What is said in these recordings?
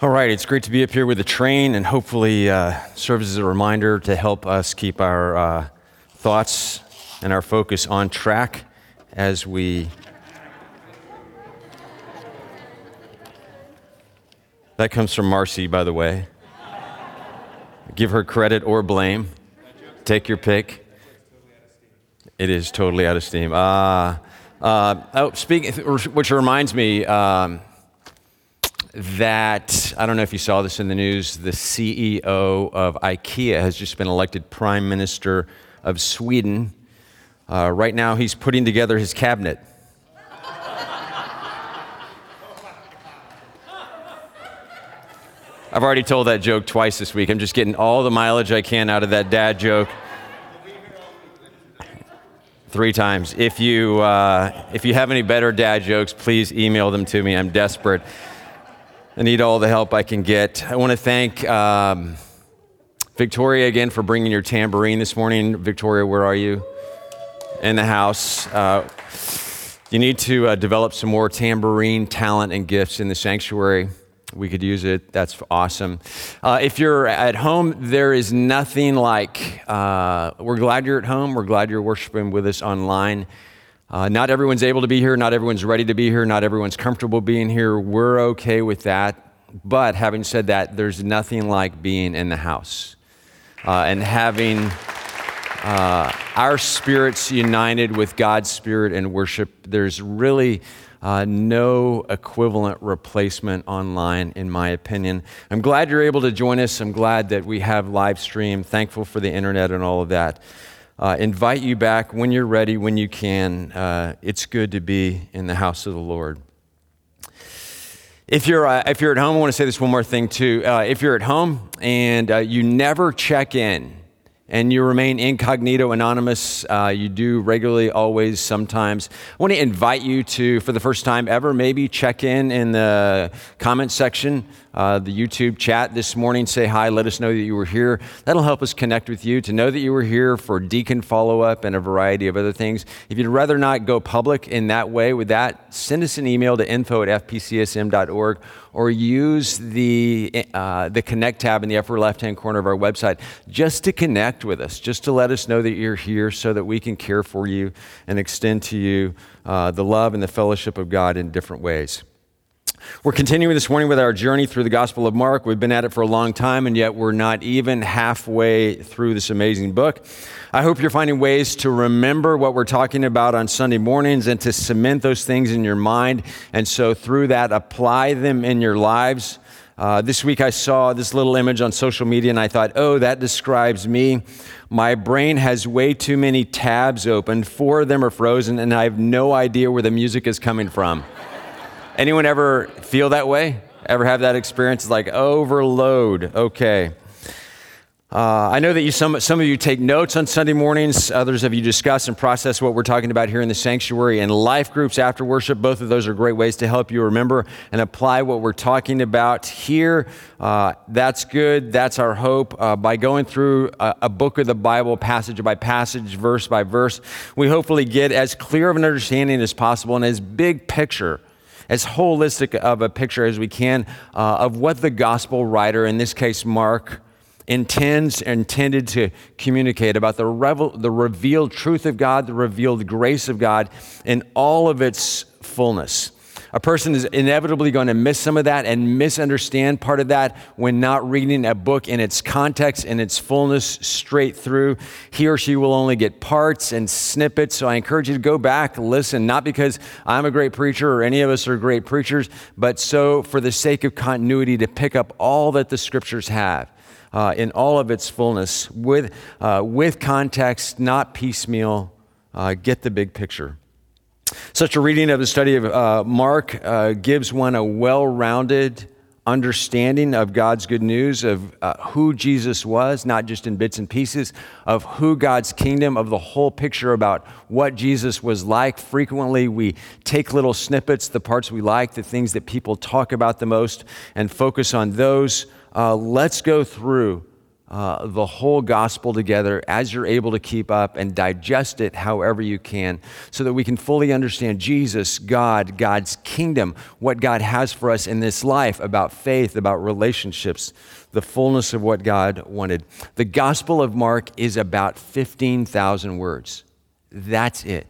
All right, it's great to be up here with the train and hopefully uh, serves as a reminder to help us keep our uh, thoughts and our focus on track as we. That comes from Marcy, by the way. Give her credit or blame. Take your pick. It is totally out of steam. Uh, uh, oh, speaking, which reminds me, um, that, I don't know if you saw this in the news, the CEO of IKEA has just been elected Prime Minister of Sweden. Uh, right now, he's putting together his cabinet. I've already told that joke twice this week. I'm just getting all the mileage I can out of that dad joke. Three times. If you, uh, if you have any better dad jokes, please email them to me. I'm desperate. I need all the help I can get. I want to thank um, Victoria again for bringing your tambourine this morning. Victoria, where are you? In the house. Uh, you need to uh, develop some more tambourine talent and gifts in the sanctuary. We could use it. That's awesome. Uh, if you're at home, there is nothing like, uh, we're glad you're at home. We're glad you're worshiping with us online. Uh, not everyone's able to be here. Not everyone's ready to be here. Not everyone's comfortable being here. We're okay with that. But having said that, there's nothing like being in the house uh, and having uh, our spirits united with God's spirit and worship. There's really uh, no equivalent replacement online, in my opinion. I'm glad you're able to join us. I'm glad that we have live stream. Thankful for the internet and all of that uh, invite you back when you're ready, when you can. Uh, it's good to be in the house of the Lord. If you're, uh, if you're at home, I want to say this one more thing too. Uh, if you're at home and uh, you never check in, and you remain incognito, anonymous. Uh, you do regularly, always, sometimes. I want to invite you to, for the first time ever, maybe check in in the comment section, uh, the YouTube chat this morning. Say hi, let us know that you were here. That'll help us connect with you, to know that you were here for deacon follow up and a variety of other things. If you'd rather not go public in that way with that, send us an email to info at fpcsm.org or use the, uh, the Connect tab in the upper left hand corner of our website just to connect with us, just to let us know that you're here so that we can care for you and extend to you uh, the love and the fellowship of God in different ways. We're continuing this morning with our journey through the Gospel of Mark. We've been at it for a long time, and yet we're not even halfway through this amazing book. I hope you're finding ways to remember what we're talking about on Sunday mornings and to cement those things in your mind. And so, through that, apply them in your lives. Uh, this week, I saw this little image on social media, and I thought, oh, that describes me. My brain has way too many tabs open. Four of them are frozen, and I have no idea where the music is coming from. Anyone ever feel that way? Ever have that experience? It's like overload. Okay. Uh, I know that you, some, some of you take notes on Sunday mornings. Others of you discuss and process what we're talking about here in the sanctuary and life groups after worship. Both of those are great ways to help you remember and apply what we're talking about here. Uh, that's good. That's our hope. Uh, by going through a, a, book of the Bible, passage by passage, verse by verse, we hopefully get as clear of an understanding as possible and as big picture as holistic of a picture as we can uh, of what the gospel writer, in this case Mark, intends intended to communicate about the, revel, the revealed truth of God, the revealed grace of God in all of its fullness. A person is inevitably going to miss some of that and misunderstand part of that when not reading a book in its context, in its fullness, straight through. He or she will only get parts and snippets. So I encourage you to go back, listen, not because I'm a great preacher or any of us are great preachers, but so for the sake of continuity to pick up all that the scriptures have. Uh, in all of its fullness, with, uh, with context, not piecemeal, uh, get the big picture. Such a reading of the study of uh, Mark uh, gives one a well rounded understanding of God's good news, of uh, who Jesus was, not just in bits and pieces, of who God's kingdom, of the whole picture about what Jesus was like. Frequently, we take little snippets, the parts we like, the things that people talk about the most, and focus on those. Uh, let's go through uh, the whole gospel together as you're able to keep up and digest it however you can so that we can fully understand Jesus, God, God's kingdom, what God has for us in this life about faith, about relationships, the fullness of what God wanted. The Gospel of Mark is about 15,000 words. That's it.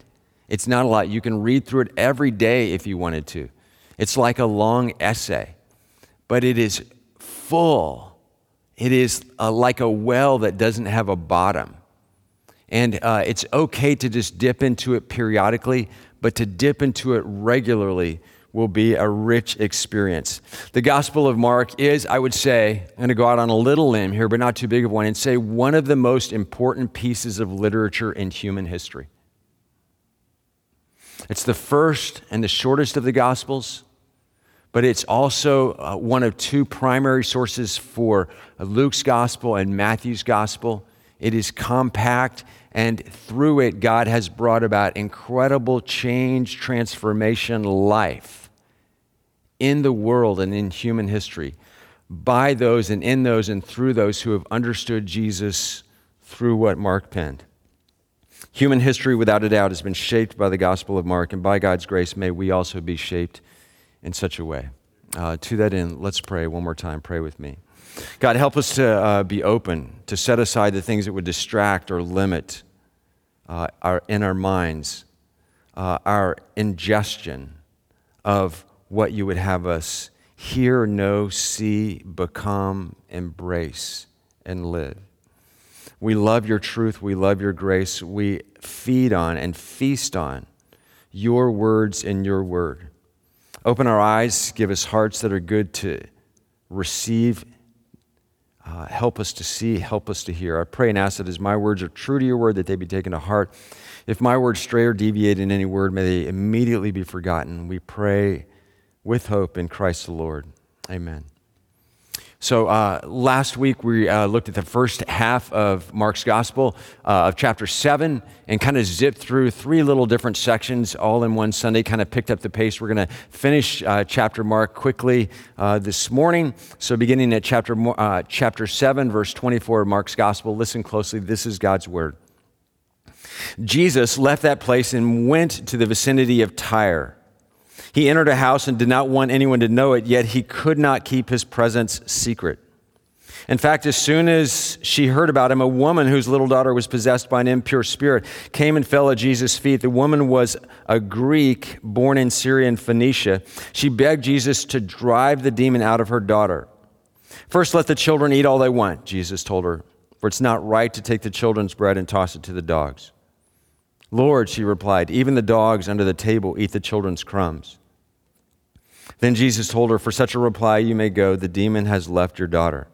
It's not a lot. You can read through it every day if you wanted to. It's like a long essay, but it is full it is uh, like a well that doesn't have a bottom. And uh, it's okay to just dip into it periodically, but to dip into it regularly will be a rich experience. The Gospel of Mark is, I would say, I'm going to go out on a little limb here, but not too big of one, and say one of the most important pieces of literature in human history. It's the first and the shortest of the Gospels but it's also uh, one of two primary sources for Luke's gospel and Matthew's gospel. It is compact, and through it, God has brought about incredible change, transformation, life in the world and in human history by those and in those and through those who have understood Jesus through what Mark penned. Human history, without a doubt, has been shaped by the Gospel of Mark, and by God's grace, may we also be shaped in such a way. Uh, to that end, let's pray one more time. Pray with me. God, help us to uh, be open, to set aside the things that would distract or limit uh, our, in our minds uh, our ingestion of what you would have us hear, know, see, become, embrace, and live. We love your truth. We love your grace. We feed on and feast on your words and your word. Open our eyes, give us hearts that are good to receive. Uh, help us to see, help us to hear. I pray and ask that as my words are true to your word, that they be taken to heart. If my words stray or deviate in any word, may they immediately be forgotten. We pray with hope in Christ the Lord. Amen. So, uh, last week we uh, looked at the first half of Mark's Gospel uh, of chapter 7 and kind of zipped through three little different sections all in one Sunday, kind of picked up the pace. We're going to finish uh, chapter Mark quickly uh, this morning. So, beginning at chapter, uh, chapter 7, verse 24 of Mark's Gospel, listen closely. This is God's Word. Jesus left that place and went to the vicinity of Tyre. He entered a house and did not want anyone to know it, yet he could not keep his presence secret. In fact, as soon as she heard about him, a woman whose little daughter was possessed by an impure spirit came and fell at Jesus' feet. The woman was a Greek born in Syria and Phoenicia. She begged Jesus to drive the demon out of her daughter. First, let the children eat all they want, Jesus told her, for it's not right to take the children's bread and toss it to the dogs. Lord, she replied, even the dogs under the table eat the children's crumbs. Then Jesus told her, For such a reply you may go, the demon has left your daughter.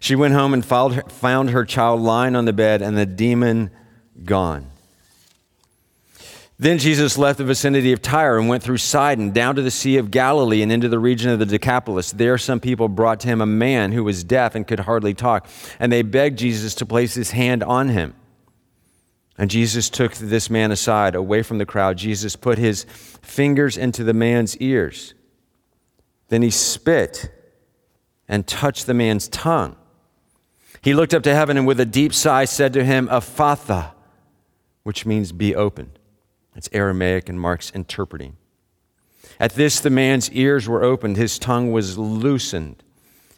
She went home and found her child lying on the bed and the demon gone. Then Jesus left the vicinity of Tyre and went through Sidon, down to the Sea of Galilee, and into the region of the Decapolis. There, some people brought to him a man who was deaf and could hardly talk, and they begged Jesus to place his hand on him. And Jesus took this man aside, away from the crowd. Jesus put his fingers into the man's ears. Then he spit and touched the man's tongue. He looked up to heaven and with a deep sigh said to him, Ephphatha, which means be opened. It's Aramaic and Mark's interpreting. At this, the man's ears were opened, his tongue was loosened,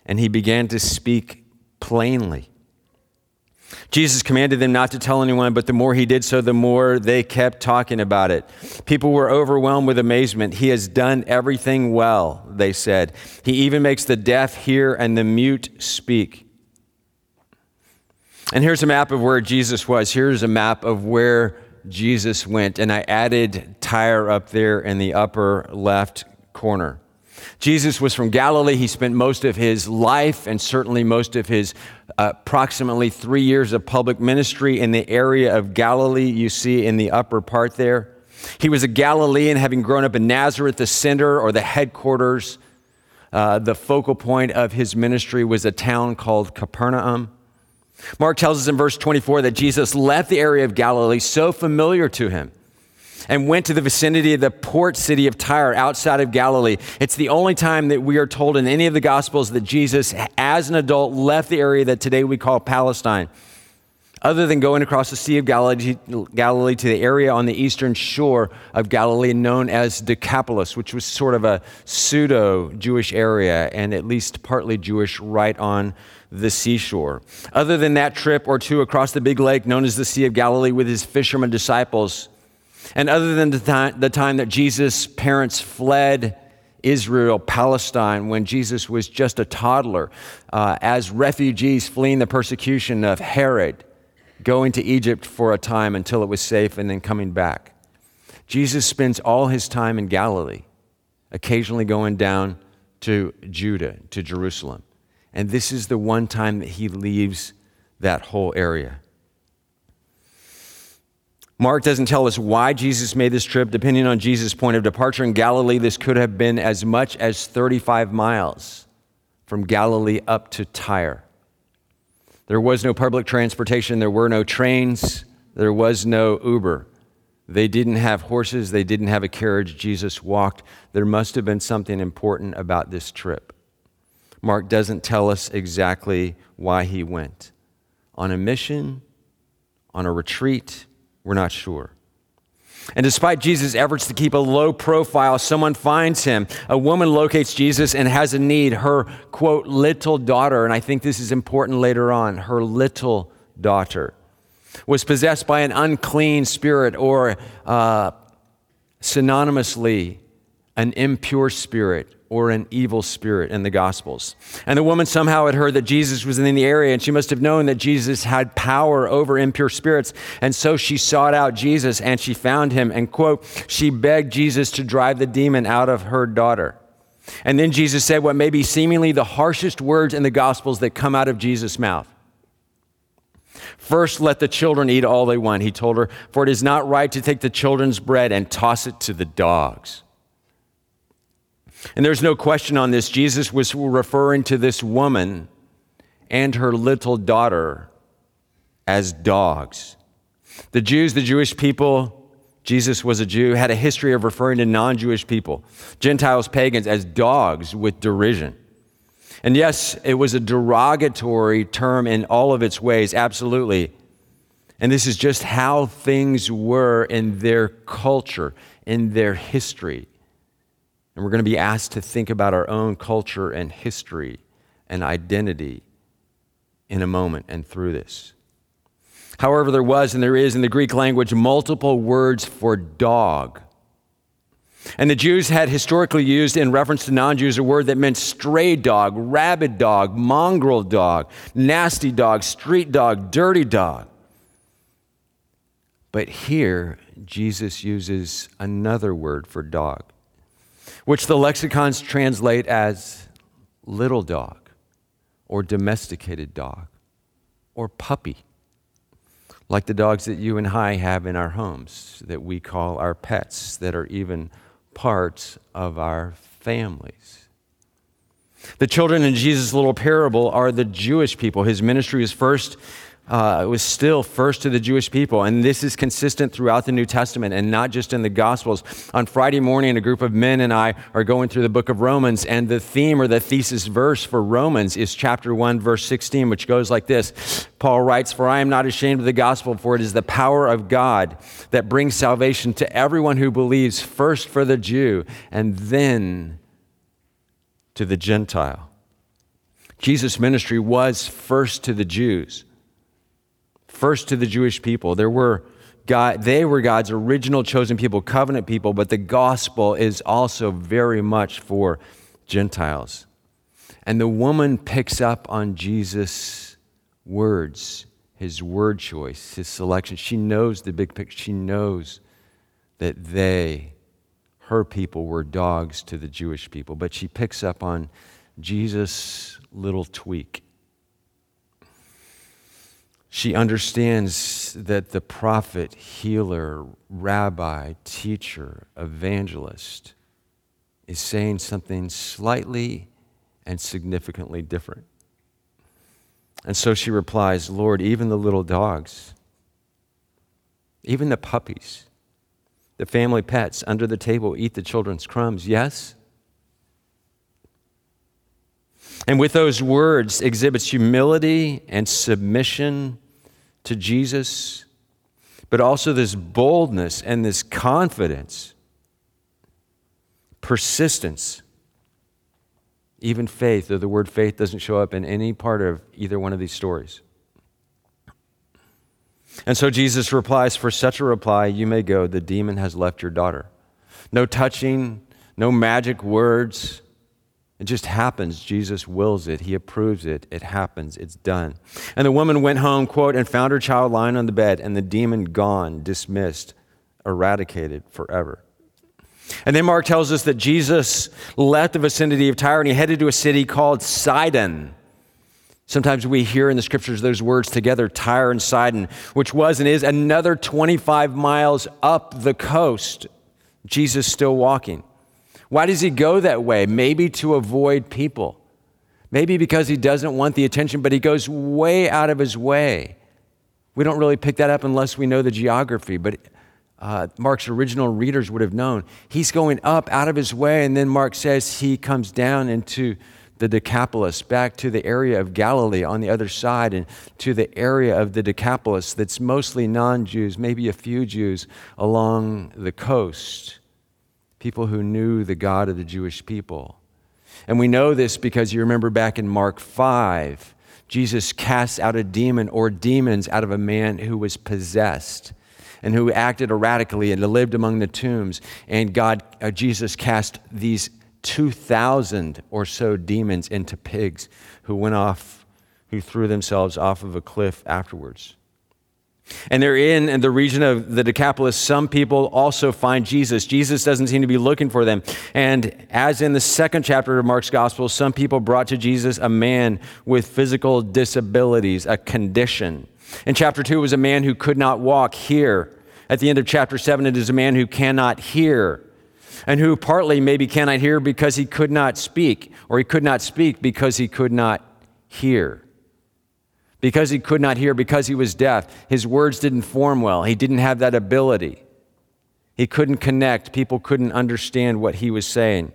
and he began to speak plainly. Jesus commanded them not to tell anyone, but the more he did so, the more they kept talking about it. People were overwhelmed with amazement. He has done everything well, they said. He even makes the deaf hear and the mute speak. And here's a map of where Jesus was. Here's a map of where Jesus went. And I added Tyre up there in the upper left corner. Jesus was from Galilee. He spent most of his life and certainly most of his approximately three years of public ministry in the area of Galilee, you see in the upper part there. He was a Galilean, having grown up in Nazareth, the center or the headquarters. Uh, the focal point of his ministry was a town called Capernaum. Mark tells us in verse 24 that Jesus left the area of Galilee so familiar to him and went to the vicinity of the port city of Tyre outside of Galilee. It's the only time that we are told in any of the Gospels that Jesus, as an adult, left the area that today we call Palestine. Other than going across the Sea of Galilee, to the area on the eastern shore of Galilee known as Decapolis, which was sort of a pseudo Jewish area and at least partly Jewish right on the seashore. Other than that trip or two across the big lake known as the Sea of Galilee with his fishermen disciples, and other than the time, the time that Jesus' parents fled Israel, Palestine, when Jesus was just a toddler, uh, as refugees fleeing the persecution of Herod, going to Egypt for a time until it was safe and then coming back. Jesus spends all his time in Galilee, occasionally going down to Judah, to Jerusalem. And this is the one time that he leaves that whole area. Mark doesn't tell us why Jesus made this trip. Depending on Jesus' point of departure in Galilee, this could have been as much as 35 miles from Galilee up to Tyre. There was no public transportation, there were no trains, there was no Uber. They didn't have horses, they didn't have a carriage. Jesus walked. There must have been something important about this trip. Mark doesn't tell us exactly why he went. On a mission, on a retreat, we're not sure. And despite Jesus' efforts to keep a low profile, someone finds him. A woman locates Jesus and has a need. Her, quote, little daughter, and I think this is important later on, her little daughter was possessed by an unclean spirit or uh, synonymously an impure spirit or an evil spirit in the Gospels. And the woman somehow had heard that Jesus was in the area, and she must have known that Jesus had power over impure spirits. And so she sought out Jesus and she found him, and quote, she begged Jesus to drive the demon out of her daughter. And then Jesus said what may be seemingly the harshest words in the Gospels that come out of Jesus' mouth. First, let the children eat all they want, he told her, for it is not right to take the children's bread and toss it to the dogs. And there's no question on this. Jesus was referring to this woman and her little daughter as dogs. The Jews, the Jewish people, Jesus was a Jew, had a history of referring to non Jewish people, Gentiles, pagans, as dogs with derision. And yes, it was a derogatory term in all of its ways, absolutely. And this is just how things were in their culture, in their history. And we're going to be asked to think about our own culture and history and identity in a moment and through this. However, there was and there is in the Greek language multiple words for dog. And the Jews had historically used, in reference to non Jews, a word that meant stray dog, rabid dog, mongrel dog, nasty dog, street dog, dirty dog. But here, Jesus uses another word for dog which the lexicons translate as little dog or domesticated dog or puppy, like the dogs that you and I have in our homes that we call our pets, that are even parts of our families. The children in Jesus' little parable are the Jewish people. His ministry is first uh, it was still first to the Jewish people. And this is consistent throughout the New Testament and not just in the Gospels. On Friday morning, a group of men and I are going through the book of Romans, and the theme or the thesis verse for Romans is chapter 1, verse 16, which goes like this Paul writes, For I am not ashamed of the gospel, for it is the power of God that brings salvation to everyone who believes, first for the Jew and then to the Gentile. Jesus' ministry was first to the Jews first to the Jewish people. There were God, they were God's original chosen people, covenant people, but the gospel is also very much for Gentiles. And the woman picks up on Jesus' words, his word choice, his selection. She knows the big picture. She knows that they, her people, were dogs to the Jewish people. But she picks up on Jesus' little tweak she understands that the prophet, healer, rabbi, teacher, evangelist is saying something slightly and significantly different. And so she replies, Lord, even the little dogs, even the puppies, The family pets under the table eat the children's crumbs. Yes? And with those words exhibits humility and submission to Jesus, but also this boldness and this confidence, persistence, even faith, though the word faith doesn't show up in any part of either one of these stories. And so Jesus replies, For such a reply, you may go. The demon has left your daughter. No touching, no magic words. It just happens. Jesus wills it. He approves it. It happens. It's done. And the woman went home, quote, and found her child lying on the bed, and the demon gone, dismissed, eradicated forever. And then Mark tells us that Jesus left the vicinity of Tyre and he headed to a city called Sidon. Sometimes we hear in the scriptures those words together, Tyre and Sidon, which was and is another 25 miles up the coast. Jesus still walking. Why does he go that way? Maybe to avoid people. Maybe because he doesn't want the attention, but he goes way out of his way. We don't really pick that up unless we know the geography, but uh, Mark's original readers would have known. He's going up out of his way, and then Mark says he comes down into the Decapolis, back to the area of Galilee on the other side, and to the area of the Decapolis that's mostly non Jews, maybe a few Jews along the coast, people who knew the God of the Jewish people. And we know this because you remember back in Mark 5, Jesus cast out a demon or demons out of a man who was possessed and who acted erratically and lived among the tombs. And God, uh, Jesus cast these 2,000 or so demons into pigs who went off, who threw themselves off of a cliff afterwards. And they're in, the region of the Decapolis. Some people also find Jesus. Jesus doesn't seem to be looking for them. And as in the second chapter of Mark's gospel, some people brought to Jesus a man with physical disabilities, a condition. In chapter 2, it was a man who could not walk. Here, at the end of chapter 7, it is a man who cannot hear and who partly maybe cannot hear because he could not speak, or he could not speak because he could not hear. Because he could not hear, because he was deaf, his words didn't form well. He didn't have that ability. He couldn't connect. People couldn't understand what he was saying.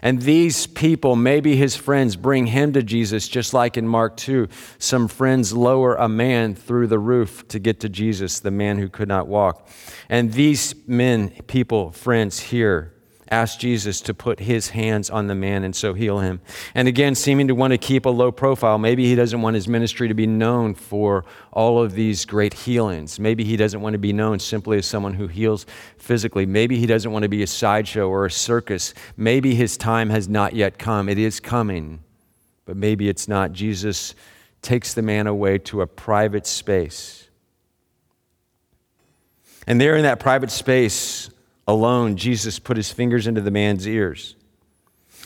And these people, maybe his friends, bring him to Jesus, just like in Mark 2. Some friends lower a man through the roof to get to Jesus, the man who could not walk. And these men, people, friends here, ask Jesus to put his hands on the man and so heal him. And again, seeming to want to keep a low profile. Maybe he doesn't want his ministry to be known for all of these great healings. Maybe he doesn't want to be known simply as someone who heals physically. Maybe he doesn't want to be a sideshow or a circus. Maybe his time has not yet come. It is coming, but maybe it's not. Jesus takes the man away to a private space. And there in that private space, alone, Jesus put his fingers into the man's ears.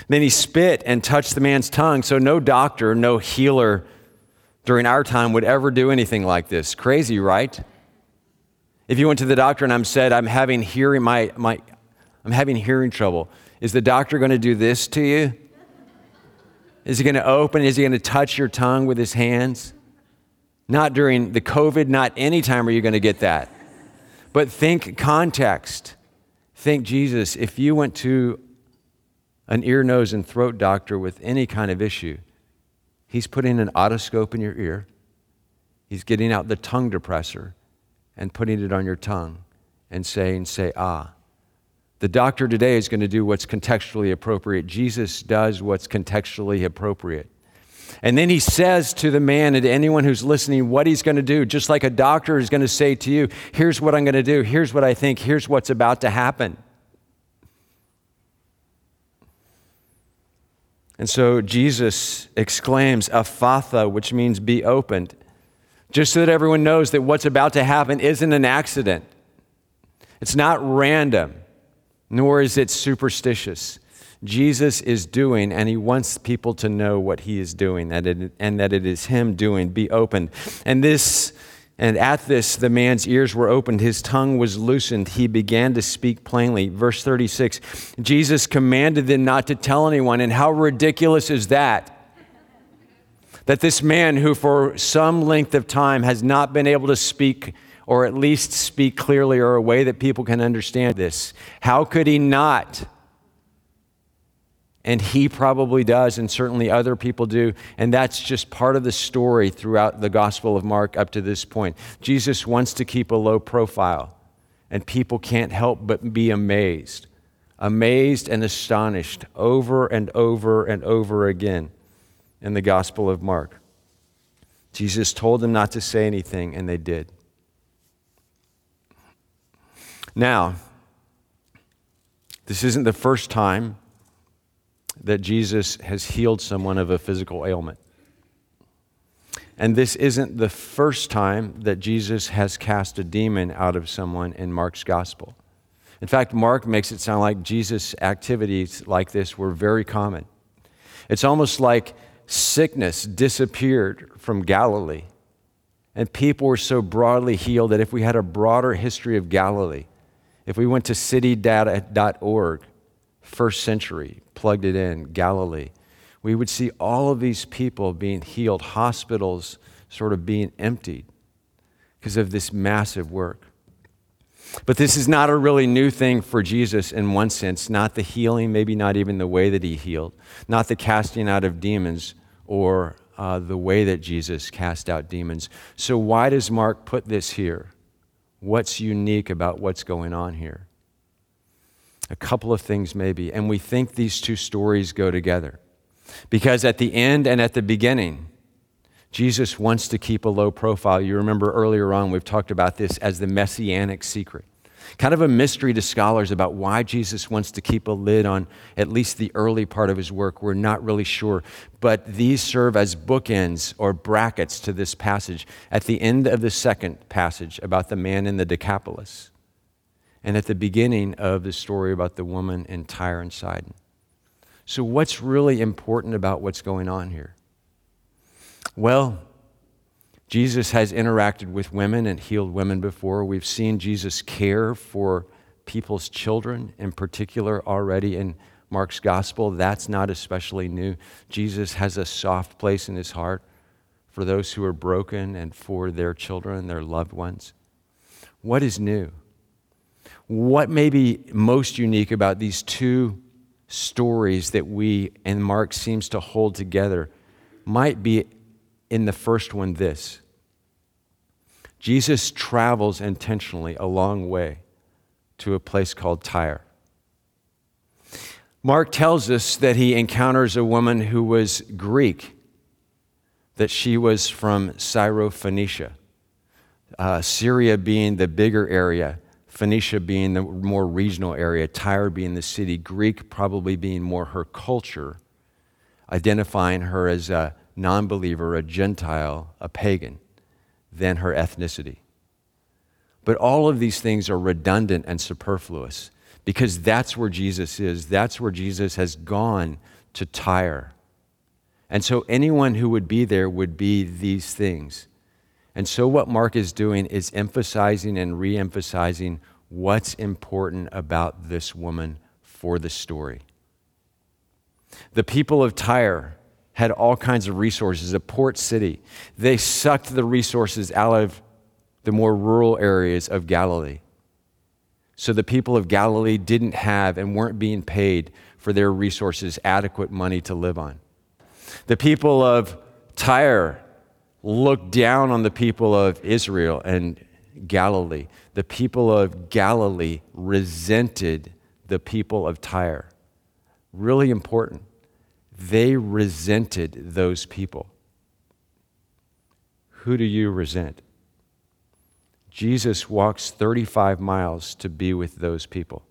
Then he spit and touched the man's tongue. So no doctor, no healer during our time would ever do anything like this. Crazy, right? If you went to the doctor and I'm said, I'm having hearing my, my I'm having hearing trouble, is the doctor going to do this to you? Is he going to open? Is he going to touch your tongue with his hands? Not during the COVID, not any time are you going to get that. But think context. Think, Jesus, if you went to an ear, nose, and throat doctor with any kind of issue, he's putting an otoscope in your ear, he's getting out the tongue depressor and putting it on your tongue and saying, Say, ah. The doctor today is going to do what's contextually appropriate. Jesus does what's contextually appropriate. And then he says to the man and to anyone who's listening what he's going to do, just like a doctor is going to say to you, here's what I'm going to do, here's what I think, here's what's about to happen. And so Jesus exclaims, Ephphatha, which means be opened, just so that everyone knows that what's about to happen isn't an accident. It's not random, nor is it superstitious. Jesus is doing, and he wants people to know what he is doing, that it, and that it is him doing. Be opened. And this, and at this, the man's ears were opened, his tongue was loosened, he began to speak plainly. Verse 36 Jesus commanded them not to tell anyone. And how ridiculous is that? That this man, who for some length of time has not been able to speak or at least speak clearly or a way that people can understand this. How could he not? And he probably does, and certainly other people do. And that's just part of the story throughout the Gospel of Mark up to this point. Jesus wants to keep a low profile, and people can't help but be amazed. Amazed and astonished over and over and over again in the Gospel of Mark. Jesus told them not to say anything, and they did. Now, this isn't the first time that Jesus has healed someone of a physical ailment. And this isn't the first time that Jesus has cast a demon out of someone in Mark's gospel. In fact, Mark makes it sound like Jesus' activities like this were very common. It's almost like sickness disappeared from Galilee, and people were so broadly healed that if we had a broader history of Galilee, if we went to citydata.org, first century, plugged it in, Galilee, we would see all of these people being healed, hospitals sort of being emptied because of this massive work. But this is not a really new thing for Jesus in one sense, not the healing, maybe not even the way that he healed, not the casting out of demons or uh, the way that Jesus cast out demons. So, why does Mark put this here? What's unique about what's going on here? A couple of things, maybe. And we think these two stories go together. Because at the end and at the beginning, Jesus wants to keep a low profile. You remember earlier on, we've talked about this as the messianic secret. Kind of a mystery to scholars about why Jesus wants to keep a lid on at least the early part of his work. We're not really sure. But these serve as bookends or brackets to this passage. At the end of the second passage about the man in the Decapolis, and at the beginning of the story about the woman in Tyre and Sidon. So, what's really important about what's going on here? Well, Jesus has interacted with women and healed women before. We've seen Jesus care for people's children in particular already in Mark's gospel. That's not especially new. Jesus has a soft place in his heart for those who are broken and for their children, their loved ones. What is new? What may be most unique about these two stories that we and Mark seems to hold together might be in the first one this Jesus travels intentionally a long way to a place called Tyre. Mark tells us that he encounters a woman who was Greek, that she was from Syrophoenicia, uh, Syria being the bigger area, Phoenicia being the more regional area, Tyre being the city, Greek probably being more her culture, identifying her as a non believer, a Gentile, a pagan, than her ethnicity. But all of these things are redundant and superfluous because that's where Jesus is. That's where Jesus has gone to Tyre. And so anyone who would be there would be these things. And so, what Mark is doing is emphasizing and re emphasizing what's important about this woman for the story. The people of Tyre had all kinds of resources, a port city. They sucked the resources out of the more rural areas of Galilee. So the people of Galilee didn't have and weren't being paid for their resources adequate money to live on. The people of Tyre looked down on the people of Israel and Galilee. The people of Galilee resented the people of Tyre. Really important. They resented those people. Who do you resent? Jesus walks 35 miles to be with those people.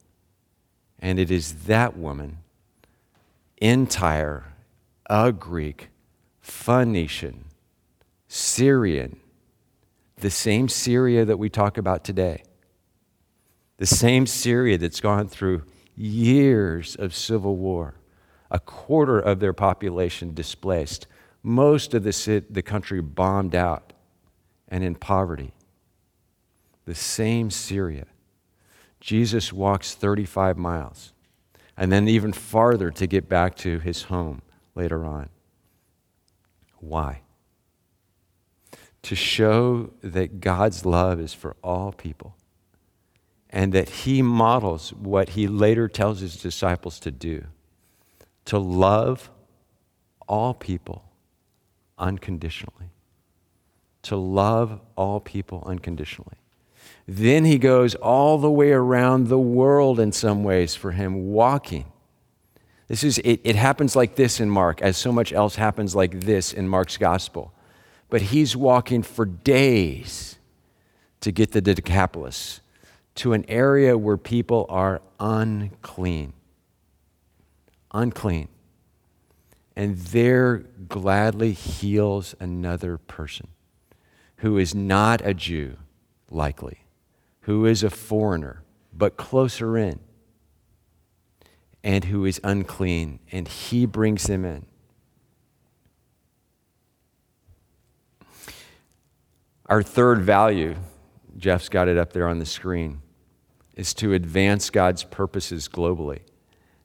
And it is that woman in Tyre, a Greek, Phoenician, Syrian, the same Syria that we talk about today, the same Syria that's gone through years of civil war, a quarter of their population displaced, most of the, the country bombed out and in poverty. The same Syria. Jesus walks 35 miles and then even farther to get back to his home later on. Why? To show that God's love is for all people and that he models what he later tells his disciples to do to love all people unconditionally. To love all people unconditionally. Then he goes all the way around the world in some ways for him, walking. This is, it, it happens like this in Mark, as so much else happens like this in Mark's gospel. But he's walking for days to get the Decapolis to an area where people are unclean. Unclean. And there gladly heals another person who is not a Jew, likely, who is a foreigner, but closer in, and who is unclean, and he brings them in. Our third value Jeff's got it up there on the screen, is to advance God's purposes globally.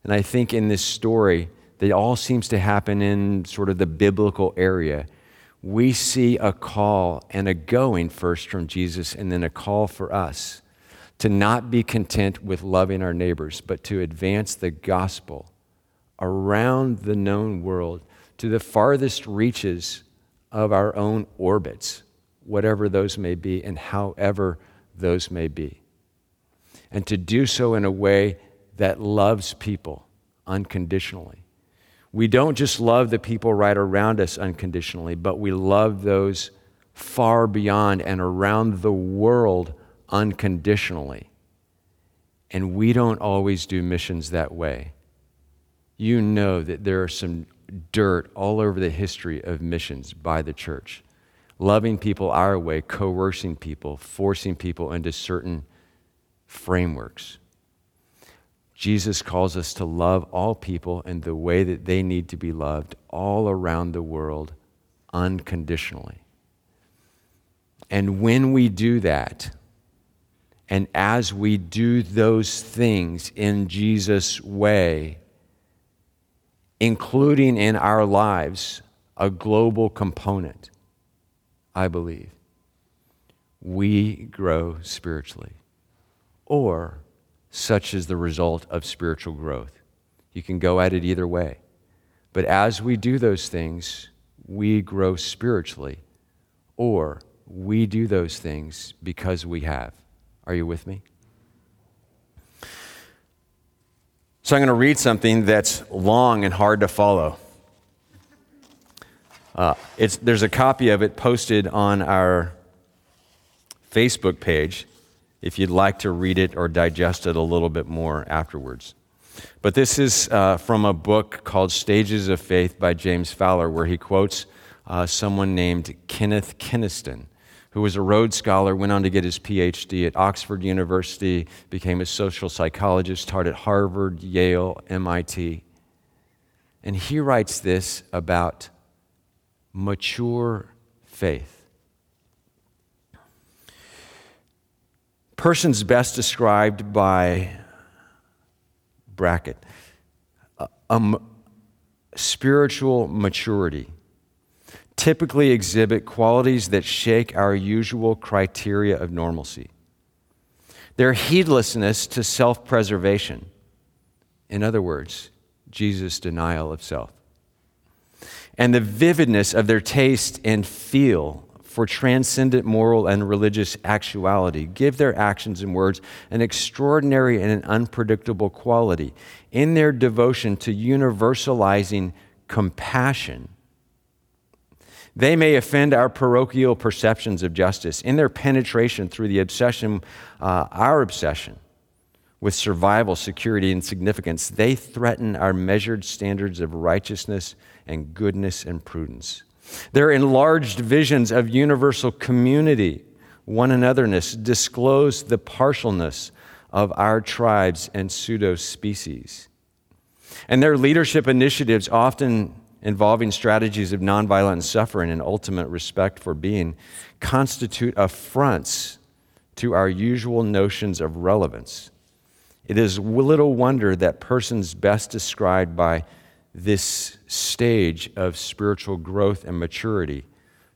And I think in this story, that all seems to happen in sort of the biblical area. We see a call and a going first from Jesus, and then a call for us to not be content with loving our neighbors, but to advance the gospel around the known world to the farthest reaches of our own orbits whatever those may be and however those may be. And to do so in a way that loves people unconditionally. We don't just love the people right around us unconditionally, but we love those far beyond and around the world unconditionally. And we don't always do missions that way. You know that there are some dirt all over the history of missions by the church loving people our way, coercing people, forcing people into certain frameworks. Jesus calls us to love all people in the way that they need to be loved all around the world unconditionally. And when we do that, and as we do those things in Jesus' way, including in our lives a global component, I believe, we grow spiritually. Or such is the result of spiritual growth. You can go at it either way. But as we do those things, we grow spiritually, or we do those things because we have. Are you with me? So I'm going to read something that's long and hard to follow. Uh, it's, there's a copy of it posted on our Facebook page if you'd like to read it or digest it a little bit more afterwards. But this is uh, from a book called Stages of Faith by James Fowler, where he quotes uh, someone named Kenneth Keniston, who was a Rhodes Scholar, went on to get his PhD at Oxford University, became a social psychologist, taught at Harvard, Yale, MIT. And he writes this about mature faith. Persons best described by bracket a spiritual maturity typically exhibit qualities that shake our usual criteria of normalcy. Their heedlessness to self preservation. In other words, Jesus' denial of self and the vividness of their taste and feel for transcendent moral and religious actuality give their actions and words an extraordinary and an unpredictable quality. In their devotion to universalizing compassion, they may offend our parochial perceptions of justice. In their penetration through the obsession, uh, our obsession with survival, security, and significance, they threaten our measured standards of righteousness and goodness and prudence. Their enlarged visions of universal community, one anotherness, disclose the partialness of our tribes and pseudo species. And their leadership initiatives, often involving strategies of nonviolent suffering and ultimate respect for being, constitute affronts to our usual notions of relevance. It is little wonder that persons best described by this stage of spiritual growth and maturity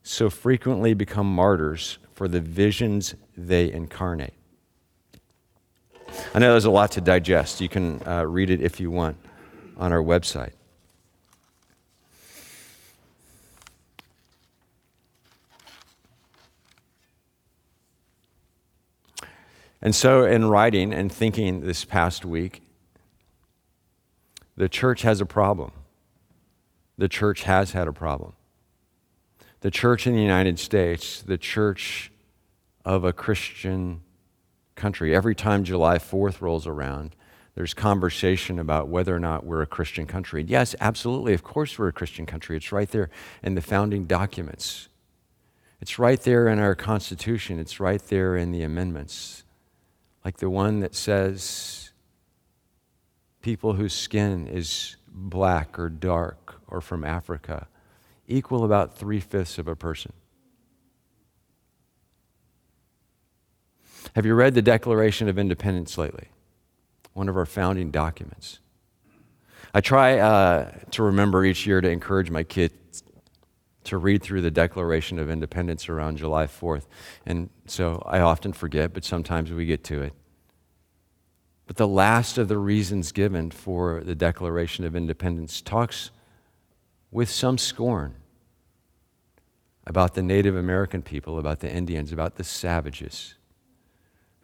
so frequently become martyrs for the visions they incarnate. I know there's a lot to digest. You can uh, read it if you want on our website. And so, in writing and thinking this past week, the church has a problem. The church has had a problem. The church in the United States, the church of a Christian country, every time July 4th rolls around, there's conversation about whether or not we're a Christian country. Yes, absolutely. Of course, we're a Christian country. It's right there in the founding documents, it's right there in our Constitution, it's right there in the amendments like the one that says people whose skin is black or dark or from Africa equal about three fifths of a person. Have you read the Declaration of Independence lately? One of our founding documents. I try uh, to remember each year to encourage my kids to read through the Declaration of Independence around July 4th. And so I often forget, but sometimes we get to it. But the last of the reasons given for the Declaration of Independence talks with some scorn about the Native American people, about the Indians, about the savages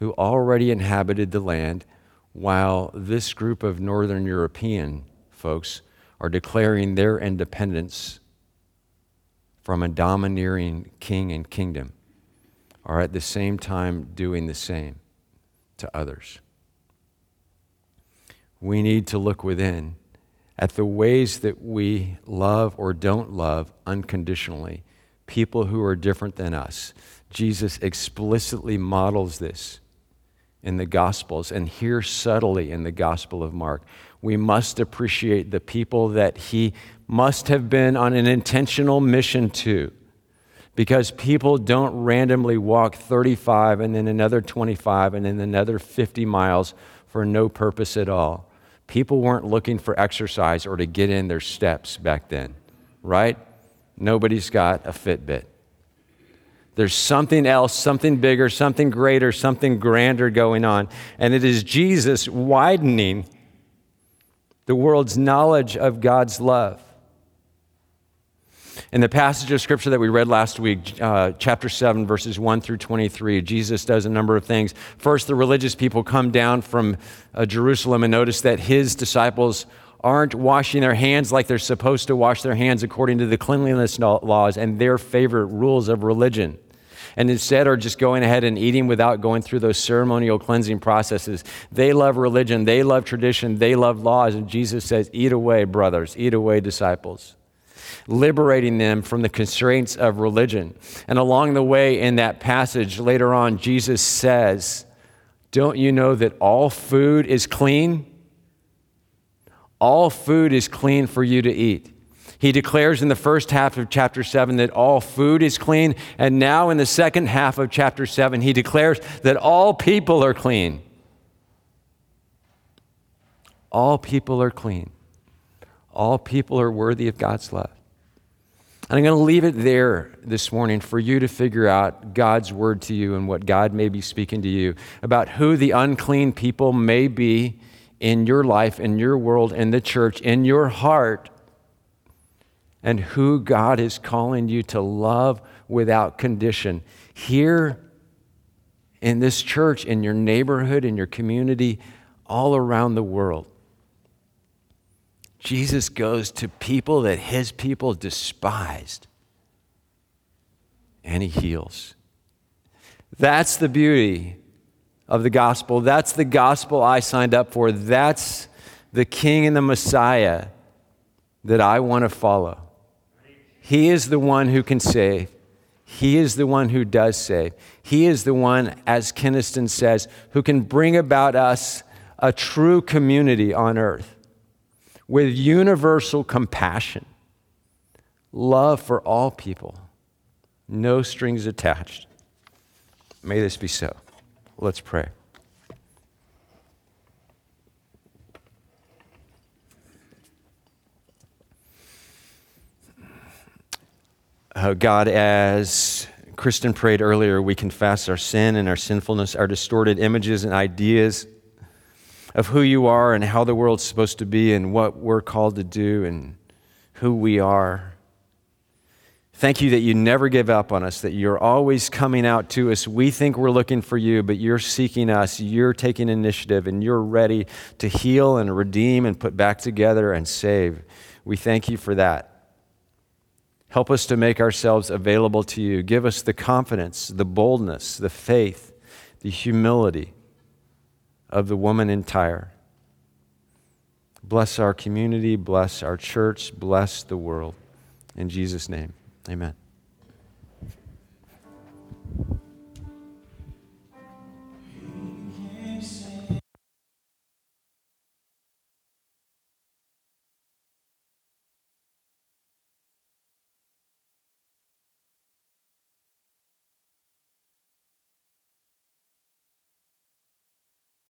who already inhabited the land while this group of Northern European folks are declaring their independence from a domineering king and kingdom, are at the same time doing the same to others. We need to look within at the ways that we love or don't love unconditionally people who are different than us. Jesus explicitly models this in the Gospels and here subtly in the Gospel of Mark. We must appreciate the people that he must have been on an intentional mission to. Because people don't randomly walk 35 and then another 25 and then another 50 miles for no purpose at all. People weren't looking for exercise or to get in their steps back then, right? Nobody's got a Fitbit. There's something else, something bigger, something greater, something grander going on. And it is Jesus widening the world's knowledge of God's love. In the passage of scripture that we read last week, uh, chapter 7, verses 1 through 23, Jesus does a number of things. First, the religious people come down from uh, Jerusalem and notice that his disciples aren't washing their hands like they're supposed to wash their hands according to the cleanliness laws and their favorite rules of religion and instead are just going ahead and eating without going through those ceremonial cleansing processes. They love religion, they love tradition, they love laws. And Jesus says, Eat away, brothers, eat away, disciples. Liberating them from the constraints of religion. And along the way in that passage later on, Jesus says, Don't you know that all food is clean? All food is clean for you to eat. He declares in the first half of chapter 7 that all food is clean. And now in the second half of chapter 7, he declares that all people are clean. All people are clean. All people are worthy of God's love. And I'm going to leave it there this morning for you to figure out God's word to you and what God may be speaking to you about who the unclean people may be in your life, in your world, in the church, in your heart and who God is calling you to love without condition. Here in this church, in your neighborhood, in your community, all around the world. Jesus goes to people that his people despised, and he heals. That's the beauty of the gospel. That's the gospel I signed up for. That's the king and the Messiah that I want to follow. He is the one who can save. He is the one who does save. He is the one, as Kynaston says, who can bring about us a true community on earth with universal compassion, love for all people, no strings attached. May this be so. Let's pray. Uh, God, as Kristen prayed earlier, we confess our sin and our sinfulness, our distorted images and ideas of who you are and how the world's supposed to be and what we're called to do and who we are. Thank you that you never give up on us, that you're always coming out to us. We think we're looking for you, but you're seeking us. You're taking initiative and you're ready to heal and redeem and put back together and save. We thank you for that. Help us to make ourselves available to you. Give us the confidence, the boldness, the faith, the humility of the woman in Tyre. Bless our community, bless our church, bless the world. In Jesus' name, amen.